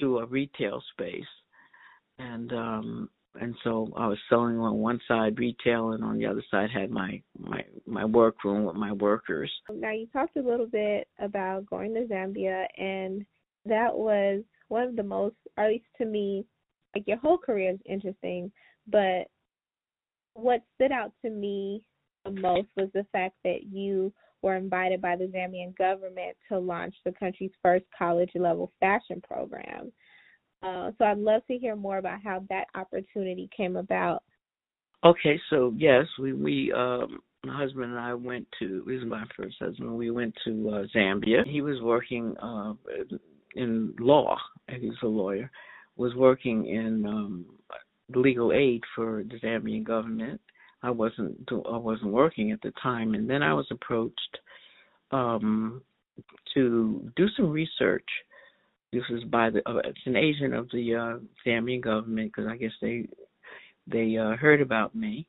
to a retail space, and um, and so I was selling on one side retail, and on the other side had my my my workroom with my workers. Now you talked a little bit about going to Zambia, and that was one of the most, at least to me, like your whole career is interesting, but what stood out to me the most was the fact that you were invited by the Zambian government to launch the country's first college level fashion program. Uh, so I'd love to hear more about how that opportunity came about. Okay, so yes, we we um my husband and I went to this is my first husband. We went to uh, Zambia. He was working uh in law. He's a lawyer. Was working in um legal aid for the Zambian government I wasn't I wasn't working at the time, and then I was approached um, to do some research. This is by the uh, it's an agent of the uh, Zambian government because I guess they they uh, heard about me.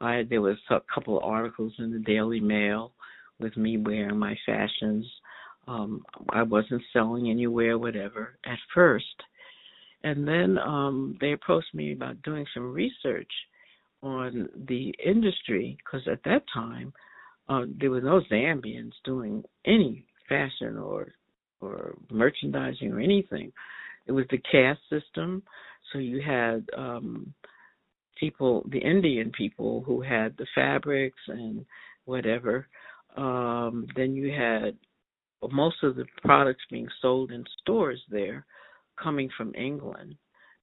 I there was a couple of articles in the Daily Mail with me wearing my fashions. Um, I wasn't selling anywhere, whatever, at first. And then um, they approached me about doing some research on the industry because at that time uh, there were no Zambians doing any fashion or or merchandising or anything. It was the caste system, so you had um, people, the Indian people who had the fabrics and whatever. Um, then you had most of the products being sold in stores there coming from England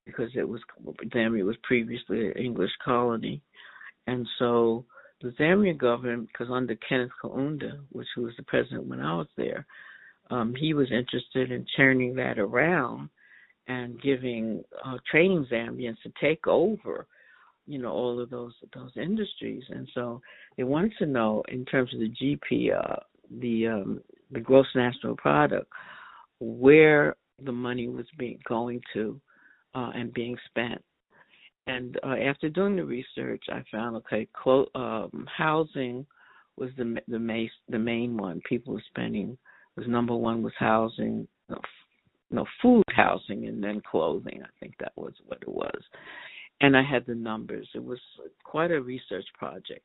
because it was Zambia was previously an English colony, and so the Zambian government, because under Kenneth Kaunda, which was the president when I was there, um, he was interested in turning that around and giving uh, training Zambians to take over, you know, all of those those industries. And so they wanted to know, in terms of the GP, uh, the um, the gross national product, where the money was being going to uh, and being spent. And uh, after doing the research, I found okay, clo- um, housing was the the main the main one. People were spending was number one was housing, no, no food, housing, and then clothing. I think that was what it was. And I had the numbers. It was quite a research project.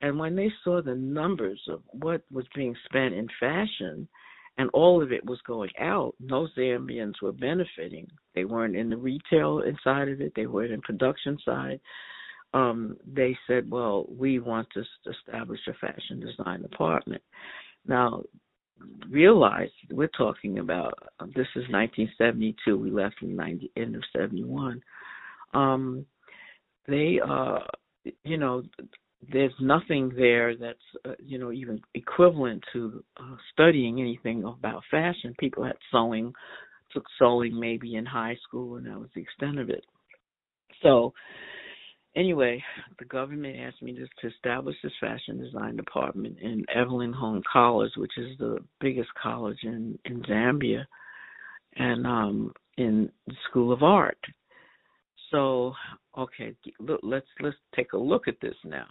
And when they saw the numbers of what was being spent in fashion, and all of it was going out. No Zambians were benefiting. They weren't in the retail inside of it. They weren't in production side. Um, they said, "Well, we want to establish a fashion design department." Now, realize we're talking about this is 1972. We left in 90 end of 71. Um, they, uh, you know, there's nothing there that's uh, you know even equivalent to uh, studying anything about fashion. People had sewing, took sewing maybe in high school, and that was the extent of it. So anyway, the government asked me to, to establish this fashion design department in Evelyn Hone College, which is the biggest college in in Zambia, and um, in the School of Art. So okay, let's let's take a look at this now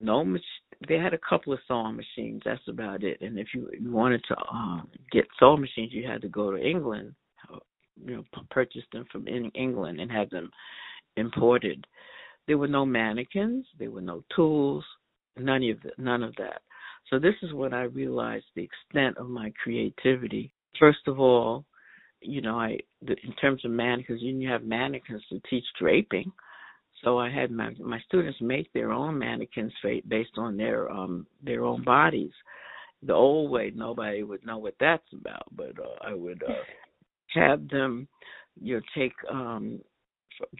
no mach- they had a couple of sewing machines that's about it. And if you, wanted to um get sewing machines you had to go to england uh, you know purchase them from in england and have them imported. There were no mannequins there were no tools none of the, none of that. So this is when i realized the extent of my creativity. First of all you know i in terms of mannequins you have mannequins to teach draping so I had my my students make their own mannequins based on their um their own bodies. The old way, nobody would know what that's about, but uh, I would uh, have them, you know, take um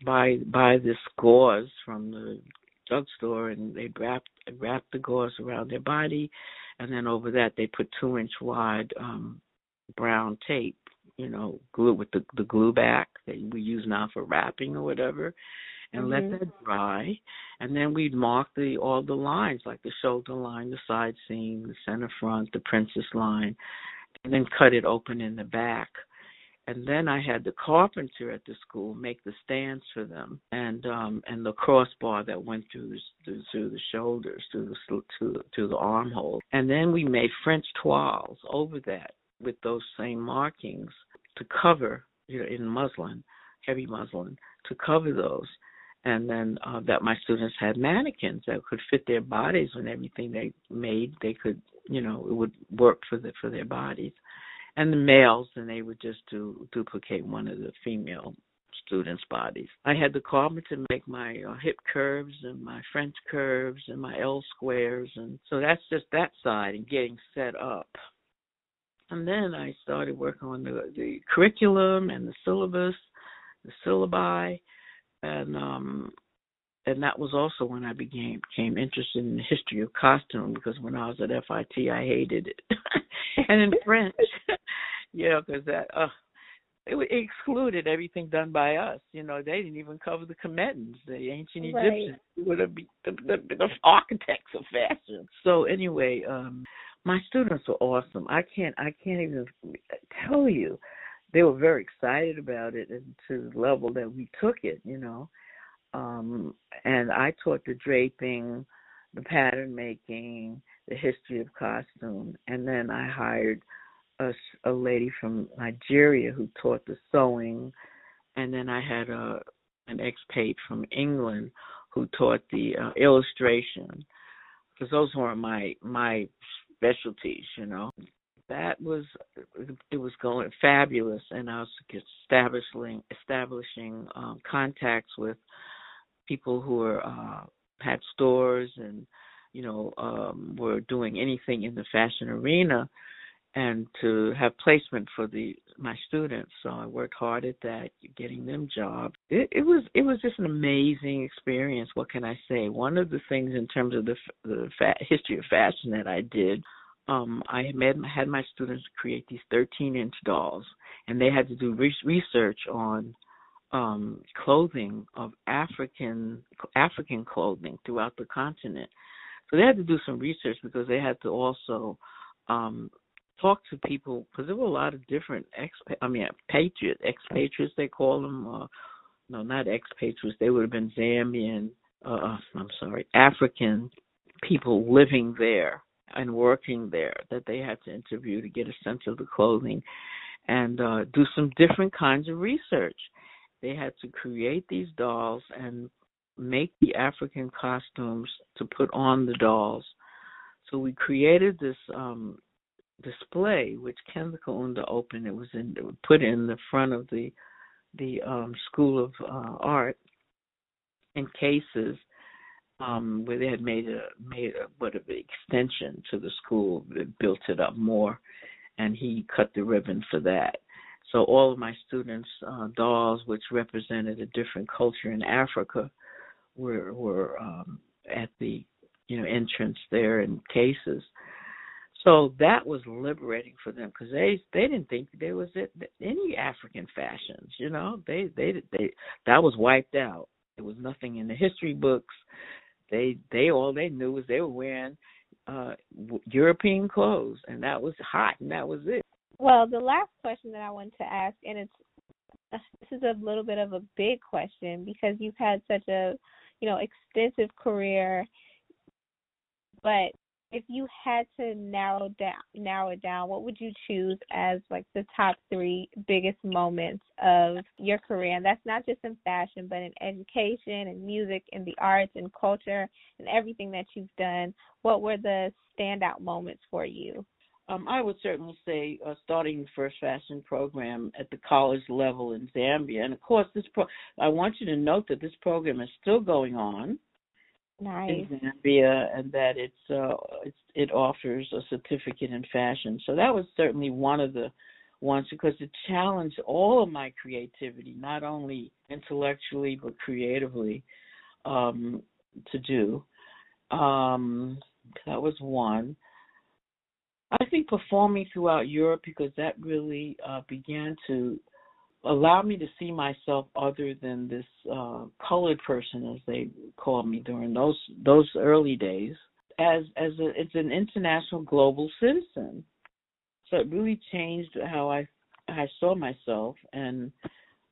buy buy this gauze from the drugstore, and they wrap wrap the gauze around their body, and then over that they put two inch wide um brown tape, you know, glue with the the glue back that we use now for wrapping or whatever and mm-hmm. let that dry. And then we'd mark the all the lines, like the shoulder line, the side seam, the center front, the princess line, and then cut it open in the back. And then I had the carpenter at the school make the stands for them, and um and the crossbar that went through the through, the shoulders, through the to to the armhole. And then we made French toiles over that with those same markings to cover, you know, in muslin, heavy muslin, to cover those and then uh, that my students had mannequins that could fit their bodies and everything they made they could you know it would work for the for their bodies. And the males and they would just do duplicate one of the female students bodies. I had the carpenter make my uh, hip curves and my french curves and my l squares and so that's just that side and getting set up. And then i started working on the the curriculum and the syllabus the syllabi and um and that was also when I became became interested in the history of costume because when I was at FIT I hated it, and in French, you know, because that uh, it, it excluded everything done by us. You know, they didn't even cover the Kemetans, the ancient Egyptians, right. would have been the, the, the architects of fashion. So anyway, um my students were awesome. I can't I can't even tell you. They were very excited about it and to the level that we took it, you know. Um and I taught the draping, the pattern making, the history of costume, and then I hired a, a lady from Nigeria who taught the sewing, and then I had a an expat from England who taught the uh, illustration because those weren't my my specialties, you know. That was it was going fabulous, and I was establishing establishing um, contacts with people who were uh, had stores and you know um, were doing anything in the fashion arena and to have placement for the my students. So I worked hard at that, getting them jobs. It, it was it was just an amazing experience. What can I say? One of the things in terms of the the fa- history of fashion that I did, um, I made had my students create these 13 inch dolls, and they had to do re- research on um clothing of African African clothing throughout the continent. So they had to do some research because they had to also um talk to people because there were a lot of different ex I mean patriot expatriates they call them uh no not expatriates they would have been Zambian uh, uh I'm sorry African people living there and working there that they had to interview to get a sense of the clothing and uh do some different kinds of research. They had to create these dolls and make the African costumes to put on the dolls. So we created this um display which Ken Kaunda opened. It was in put in the front of the the um, School of uh, Art in cases um, where they had made a made a what an extension to the school, that built it up more, and he cut the ribbon for that. So all of my students' uh, dolls, which represented a different culture in Africa, were were um, at the you know entrance there in cases. So that was liberating for them because they they didn't think there was any African fashions. You know, they they they that was wiped out. There was nothing in the history books. They they all they knew was they were wearing uh European clothes, and that was hot, and that was it. Well, the last question that I wanted to ask, and it's this is a little bit of a big question because you've had such a you know extensive career, but if you had to narrow down narrow it down, what would you choose as like the top three biggest moments of your career? And that's not just in fashion, but in education and music and the arts and culture and everything that you've done. What were the standout moments for you? Um, I would certainly say uh, starting the first fashion program at the college level in Zambia, and of course, this pro- I want you to note that this program is still going on nice. in Zambia, and that it's uh, it's it offers a certificate in fashion. So that was certainly one of the ones because it challenged all of my creativity, not only intellectually but creatively, um, to do. Um, that was one. I think performing throughout Europe because that really uh, began to allow me to see myself other than this uh, colored person, as they called me during those those early days, as as a, it's an international global citizen. So it really changed how I I saw myself, and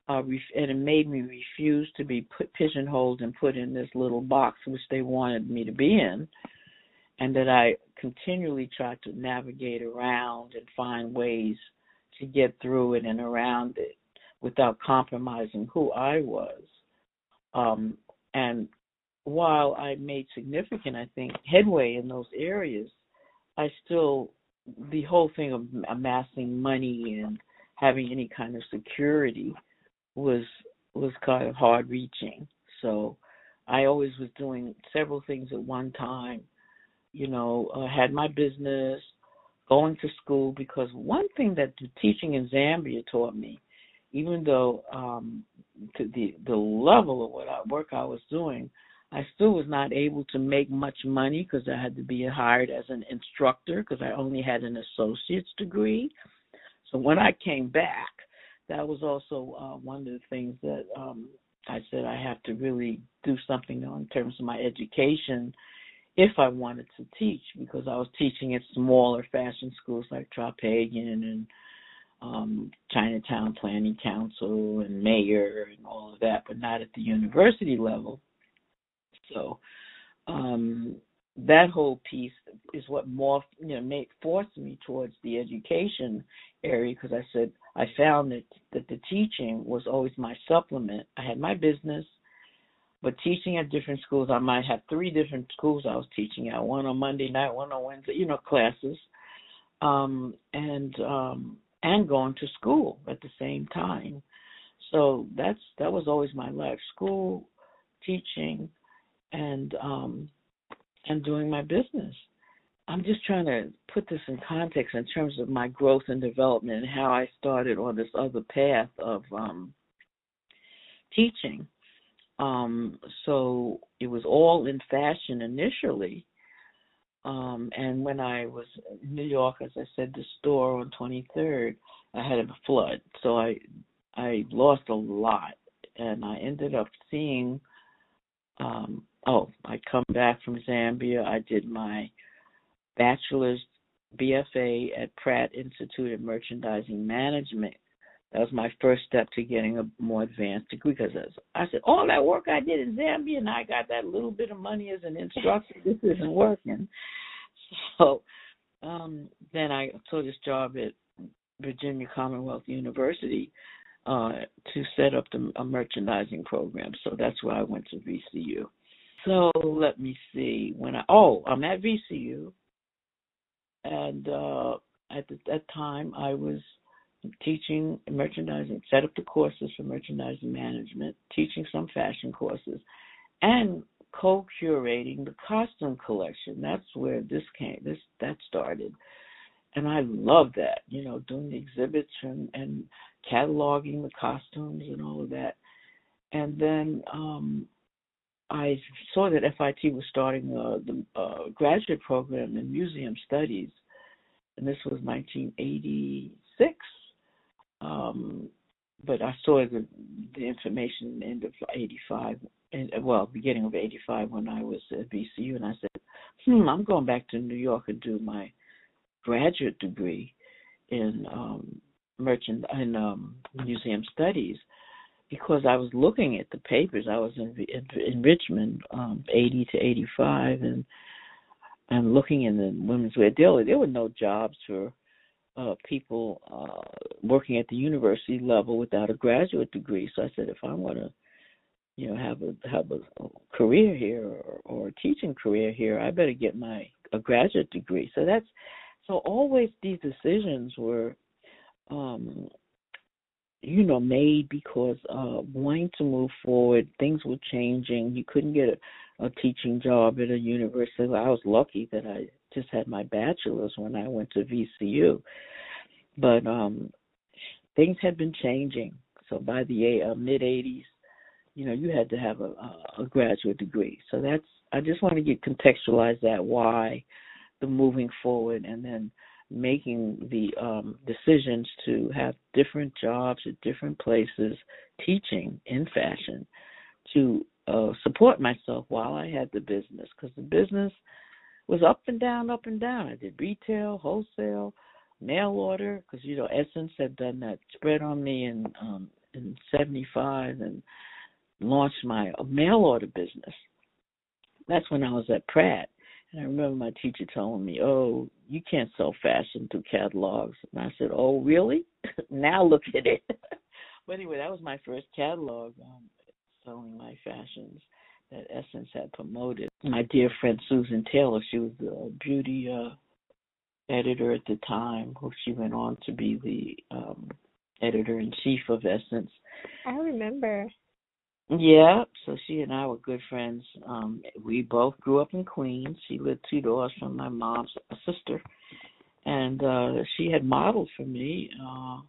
uh, and it made me refuse to be put pigeonholed and put in this little box which they wanted me to be in, and that I continually tried to navigate around and find ways to get through it and around it without compromising who I was. Um, and while I made significant, I think, headway in those areas, I still, the whole thing of amassing money and having any kind of security was was kind of hard reaching. So I always was doing several things at one time. You know, uh, had my business, going to school because one thing that the teaching in Zambia taught me even though um, to the the level of what I, work I was doing, I still was not able to make much money because I had to be hired as an instructor because I only had an associate's degree. So when I came back, that was also uh, one of the things that um, I said I have to really do something on in terms of my education if I wanted to teach because I was teaching at smaller fashion schools like Traphagen and um, Chinatown Planning Council and mayor and all of that, but not at the university level. So um, that whole piece is what morphed, you know, made forced me towards the education area because I said I found that that the teaching was always my supplement. I had my business, but teaching at different schools, I might have three different schools I was teaching at. One on Monday night, one on Wednesday, you know, classes, um, and um, and going to school at the same time. So that's that was always my life: school, teaching, and um, and doing my business. I'm just trying to put this in context in terms of my growth and development and how I started on this other path of um, teaching. Um, so it was all in fashion initially. Um, and when I was in New York, as I said, the store on 23rd, I had a flood. So I I lost a lot, and I ended up seeing um, oh, I come back from Zambia. I did my bachelor's BFA at Pratt Institute of Merchandising Management. That was my first step to getting a more advanced degree because I said, all that work I did in Zambia and I got that little bit of money as an instructor, this isn't working. So um, then I took this job at Virginia Commonwealth University uh, to set up the, a merchandising program. So that's where I went to VCU. So let me see. When I oh, I'm at VCU, and uh, at that time I was teaching merchandising, set up the courses for merchandising management, teaching some fashion courses, and co-curating the costume collection. That's where this came. This that started, and I love that. You know, doing the exhibits and and cataloging the costumes and all of that. And then um I saw that FIT was starting uh, the uh, graduate program in museum studies, and this was 1986. Um, but I saw the, the information end of 85, and well, beginning of 85 when I was at VCU, and I said, "Hmm, I'm going back to New York and do my graduate degree in um, merchant in um, museum studies." because I was looking at the papers. I was in in, in Richmond, um, 80 to 85, and and looking in the women's wear daily. There were no jobs for uh, people uh, working at the university level without a graduate degree. So I said, if I want to, you know, have a have a career here or, or a teaching career here, I better get my a graduate degree. So that's so always these decisions were um you know, made because uh wanting to move forward, things were changing. You couldn't get a, a teaching job at a university. I was lucky that I just had my bachelor's when I went to VCU. But um things had been changing. So by the uh, mid 80s, you know, you had to have a, a graduate degree. So that's I just want to get contextualize that why the moving forward and then making the um, decisions to have different jobs at different places, teaching in fashion, to uh, support myself while I had the business because the business was up and down, up and down. I did retail, wholesale, mail order because you know Essence had done that spread on me in um, in '75 and launched my mail order business. That's when I was at Pratt and I remember my teacher telling me, "Oh, you can't sell fashion through catalogs." And I said, "Oh, really? now look at it." but anyway, that was my first catalog um, selling my fashions that Essence had promoted. My dear friend Susan Taylor, she was the beauty uh, editor at the time, who she went on to be the um, editor in chief of Essence. I remember. Yeah, so she and I were good friends. Um, we both grew up in Queens. She lived two doors from my mom's sister, and uh, she had modeled for me uh,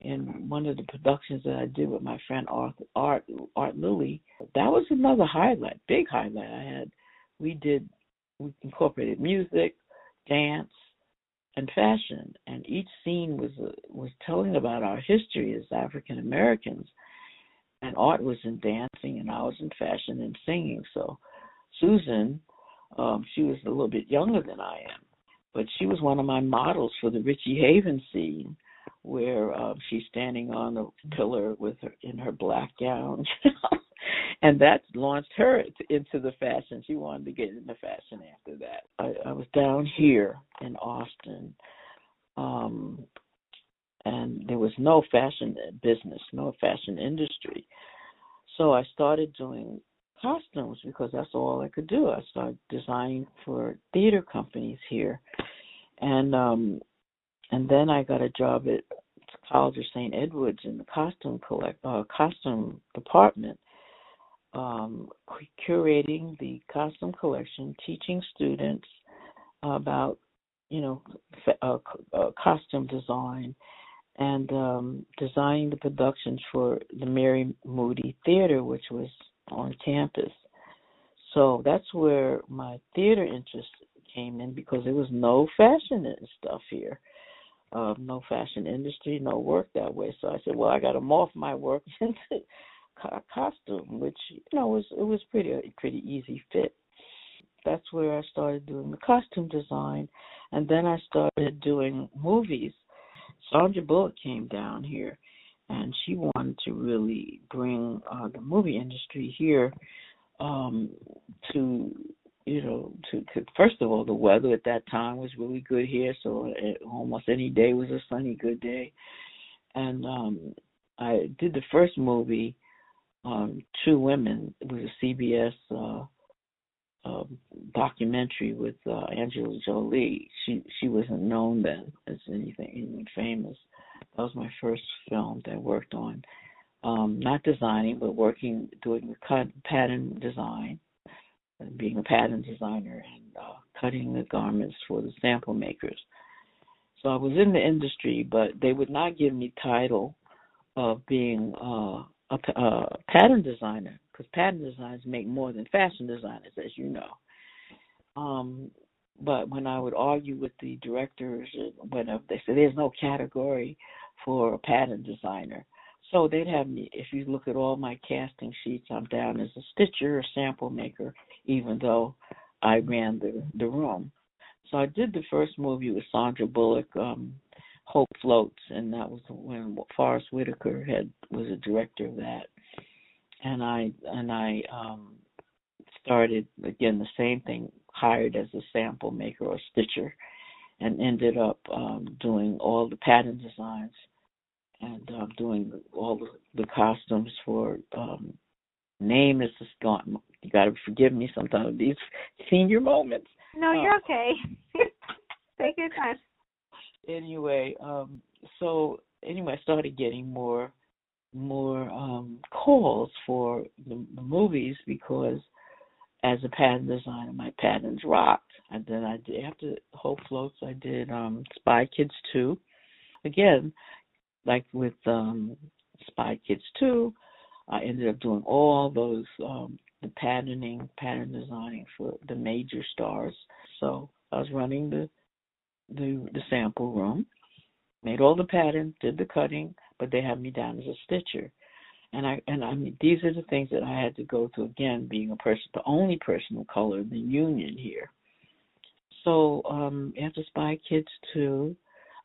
in one of the productions that I did with my friend Art Art Art Lilly. That was another highlight, big highlight. I had. We did. We incorporated music, dance, and fashion, and each scene was was telling about our history as African Americans and Art was in dancing and I was in fashion and singing. So Susan Um, she was a little bit younger than I am, but she was one of my models for the Richie Haven scene, where um, she's standing on a pillar with her in her black gown. and that launched her into the fashion. She wanted to get into fashion after that. I, I was down here in Austin, um, and there was no fashion business, no fashion industry. So I started doing costumes because that's all I could do. I started designing for theater companies here, and um, and then I got a job at College of St. Edwards in the costume collect uh, costume department um, curating the costume collection, teaching students about, you know, uh, uh, costume design, and um, designing the productions for the Mary Moody Theater, which was on campus. So that's where my theater interest came in because there was no fashion and stuff here. Uh, no fashion industry, no work that way. So I said, well, I got to morph my work into co- costume, which you know was it was pretty pretty easy fit. That's where I started doing the costume design, and then I started doing movies. Sandra Bullock came down here, and she wanted to really bring uh, the movie industry here um, to you know, to, to first of all, the weather at that time was really good here, so it, almost any day was a sunny, good day. And um I did the first movie um, True Women. It was a CBS uh, uh, documentary with uh, Angela Jolie. She she wasn't known then as anything, anything famous. That was my first film that I worked on. Um, not designing, but working, doing pattern design, being a pattern designer and uh, cutting the garments for the sample makers. So I was in the industry, but they would not give me title of being uh, a, a pattern designer because pattern designers make more than fashion designers, as you know. Um, but when I would argue with the directors, whatever, they said there's no category for a pattern designer. So they'd have me. If you look at all my casting sheets, I'm down as a stitcher, a sample maker, even though I ran the the room. So I did the first movie with Sandra Bullock, um, Hope Floats, and that was when Forest Whitaker had was a director of that, and I and I um, started again the same thing, hired as a sample maker or stitcher, and ended up um, doing all the pattern designs and um, doing all the, the costumes for um, name is gone. You got to forgive me sometimes these senior moments. No, you're uh, okay. Take your time anyway, um, so anyway, I started getting more more um calls for the, the movies because as a pattern designer, my patterns rocked. And then I did after Hope Floats, I did um Spy Kids 2. Again, like with um Spy Kids 2, I ended up doing all those um the patterning, pattern designing for the major stars. So I was running the the the sample room, made all the patterns, did the cutting, but they had me down as a stitcher. And I and I mean these are the things that I had to go through again, being a person the only person of color in the union here. So um after Spy Kids two,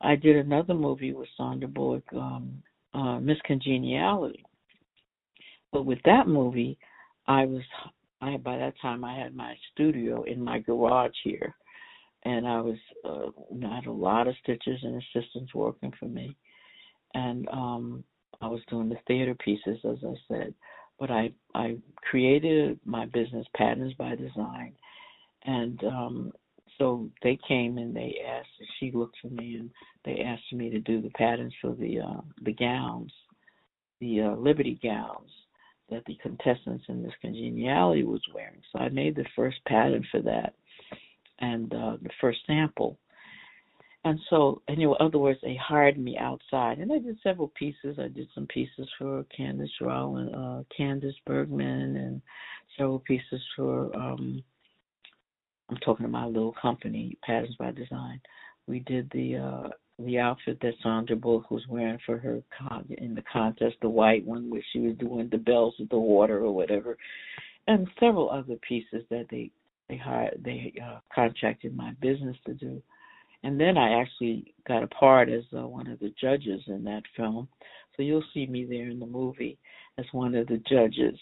I did another movie with Sandra Bullock, um, uh, Miss Congeniality. But with that movie, I was I by that time I had my studio in my garage here and I was uh, I had a lot of stitches and assistants working for me, and um, I was doing the theater pieces as I said, but I I created my business patterns by design, and um, so they came and they asked. She looked for me and they asked me to do the patterns for the uh, the gowns, the uh, Liberty gowns that the contestants in this congeniality was wearing. So I made the first pattern for that and uh, the first sample. And so, in other words, they hired me outside, and I did several pieces. I did some pieces for Candace Rowland, uh, Candice Bergman, and several pieces for. um I'm talking about my little company, Patterns by Design. We did the uh the outfit that Sandra Bullock was wearing for her con- in the contest, the white one, where she was doing the bells of the water or whatever, and several other pieces that they they hired they uh, contracted my business to do, and then I actually got a part as uh, one of the judges in that film. So you'll see me there in the movie as one of the judges.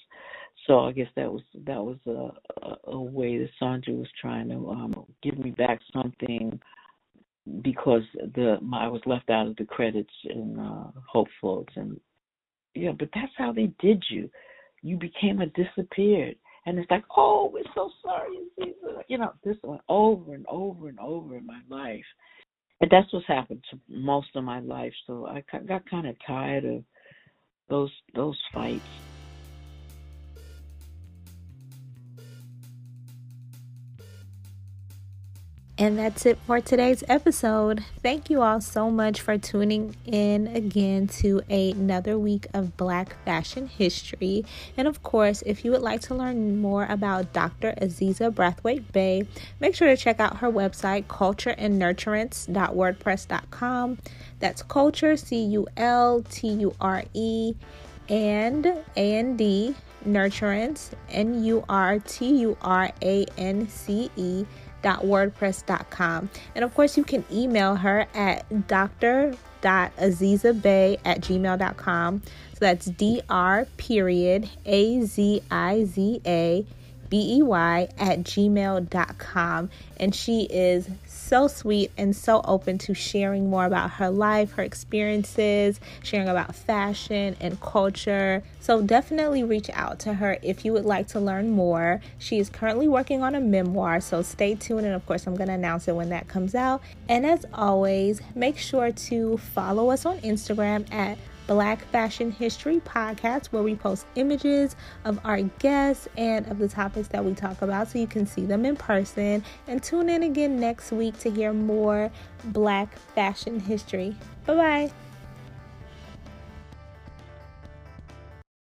So I guess that was that was a, a, a way that Sandra was trying to um, give me back something because the my, I was left out of the credits in uh, Hopefuls and yeah, but that's how they did you. You became a disappeared, and it's like, oh, we're so sorry, you know, this went over and over and over in my life, and that's what's happened to most of my life. So I got kind of tired of those those fights. And that's it for today's episode. Thank you all so much for tuning in again to another week of Black fashion history. And of course, if you would like to learn more about Dr. Aziza Braithwaite Bey, make sure to check out her website, cultureandnurturance.wordpress.com. That's culture, C U L T U R E, and A N D, nurturance, N U R T U R A N C E wordpress.com and of course you can email her at dr.azizabey at gmail.com so that's dr period a-z-i-z-a b-e-y at gmail.com and she is so sweet and so open to sharing more about her life, her experiences, sharing about fashion and culture. So definitely reach out to her if you would like to learn more. She is currently working on a memoir, so stay tuned. And of course, I'm going to announce it when that comes out. And as always, make sure to follow us on Instagram at Black Fashion History podcast, where we post images of our guests and of the topics that we talk about so you can see them in person. And tune in again next week to hear more Black fashion history. Bye bye.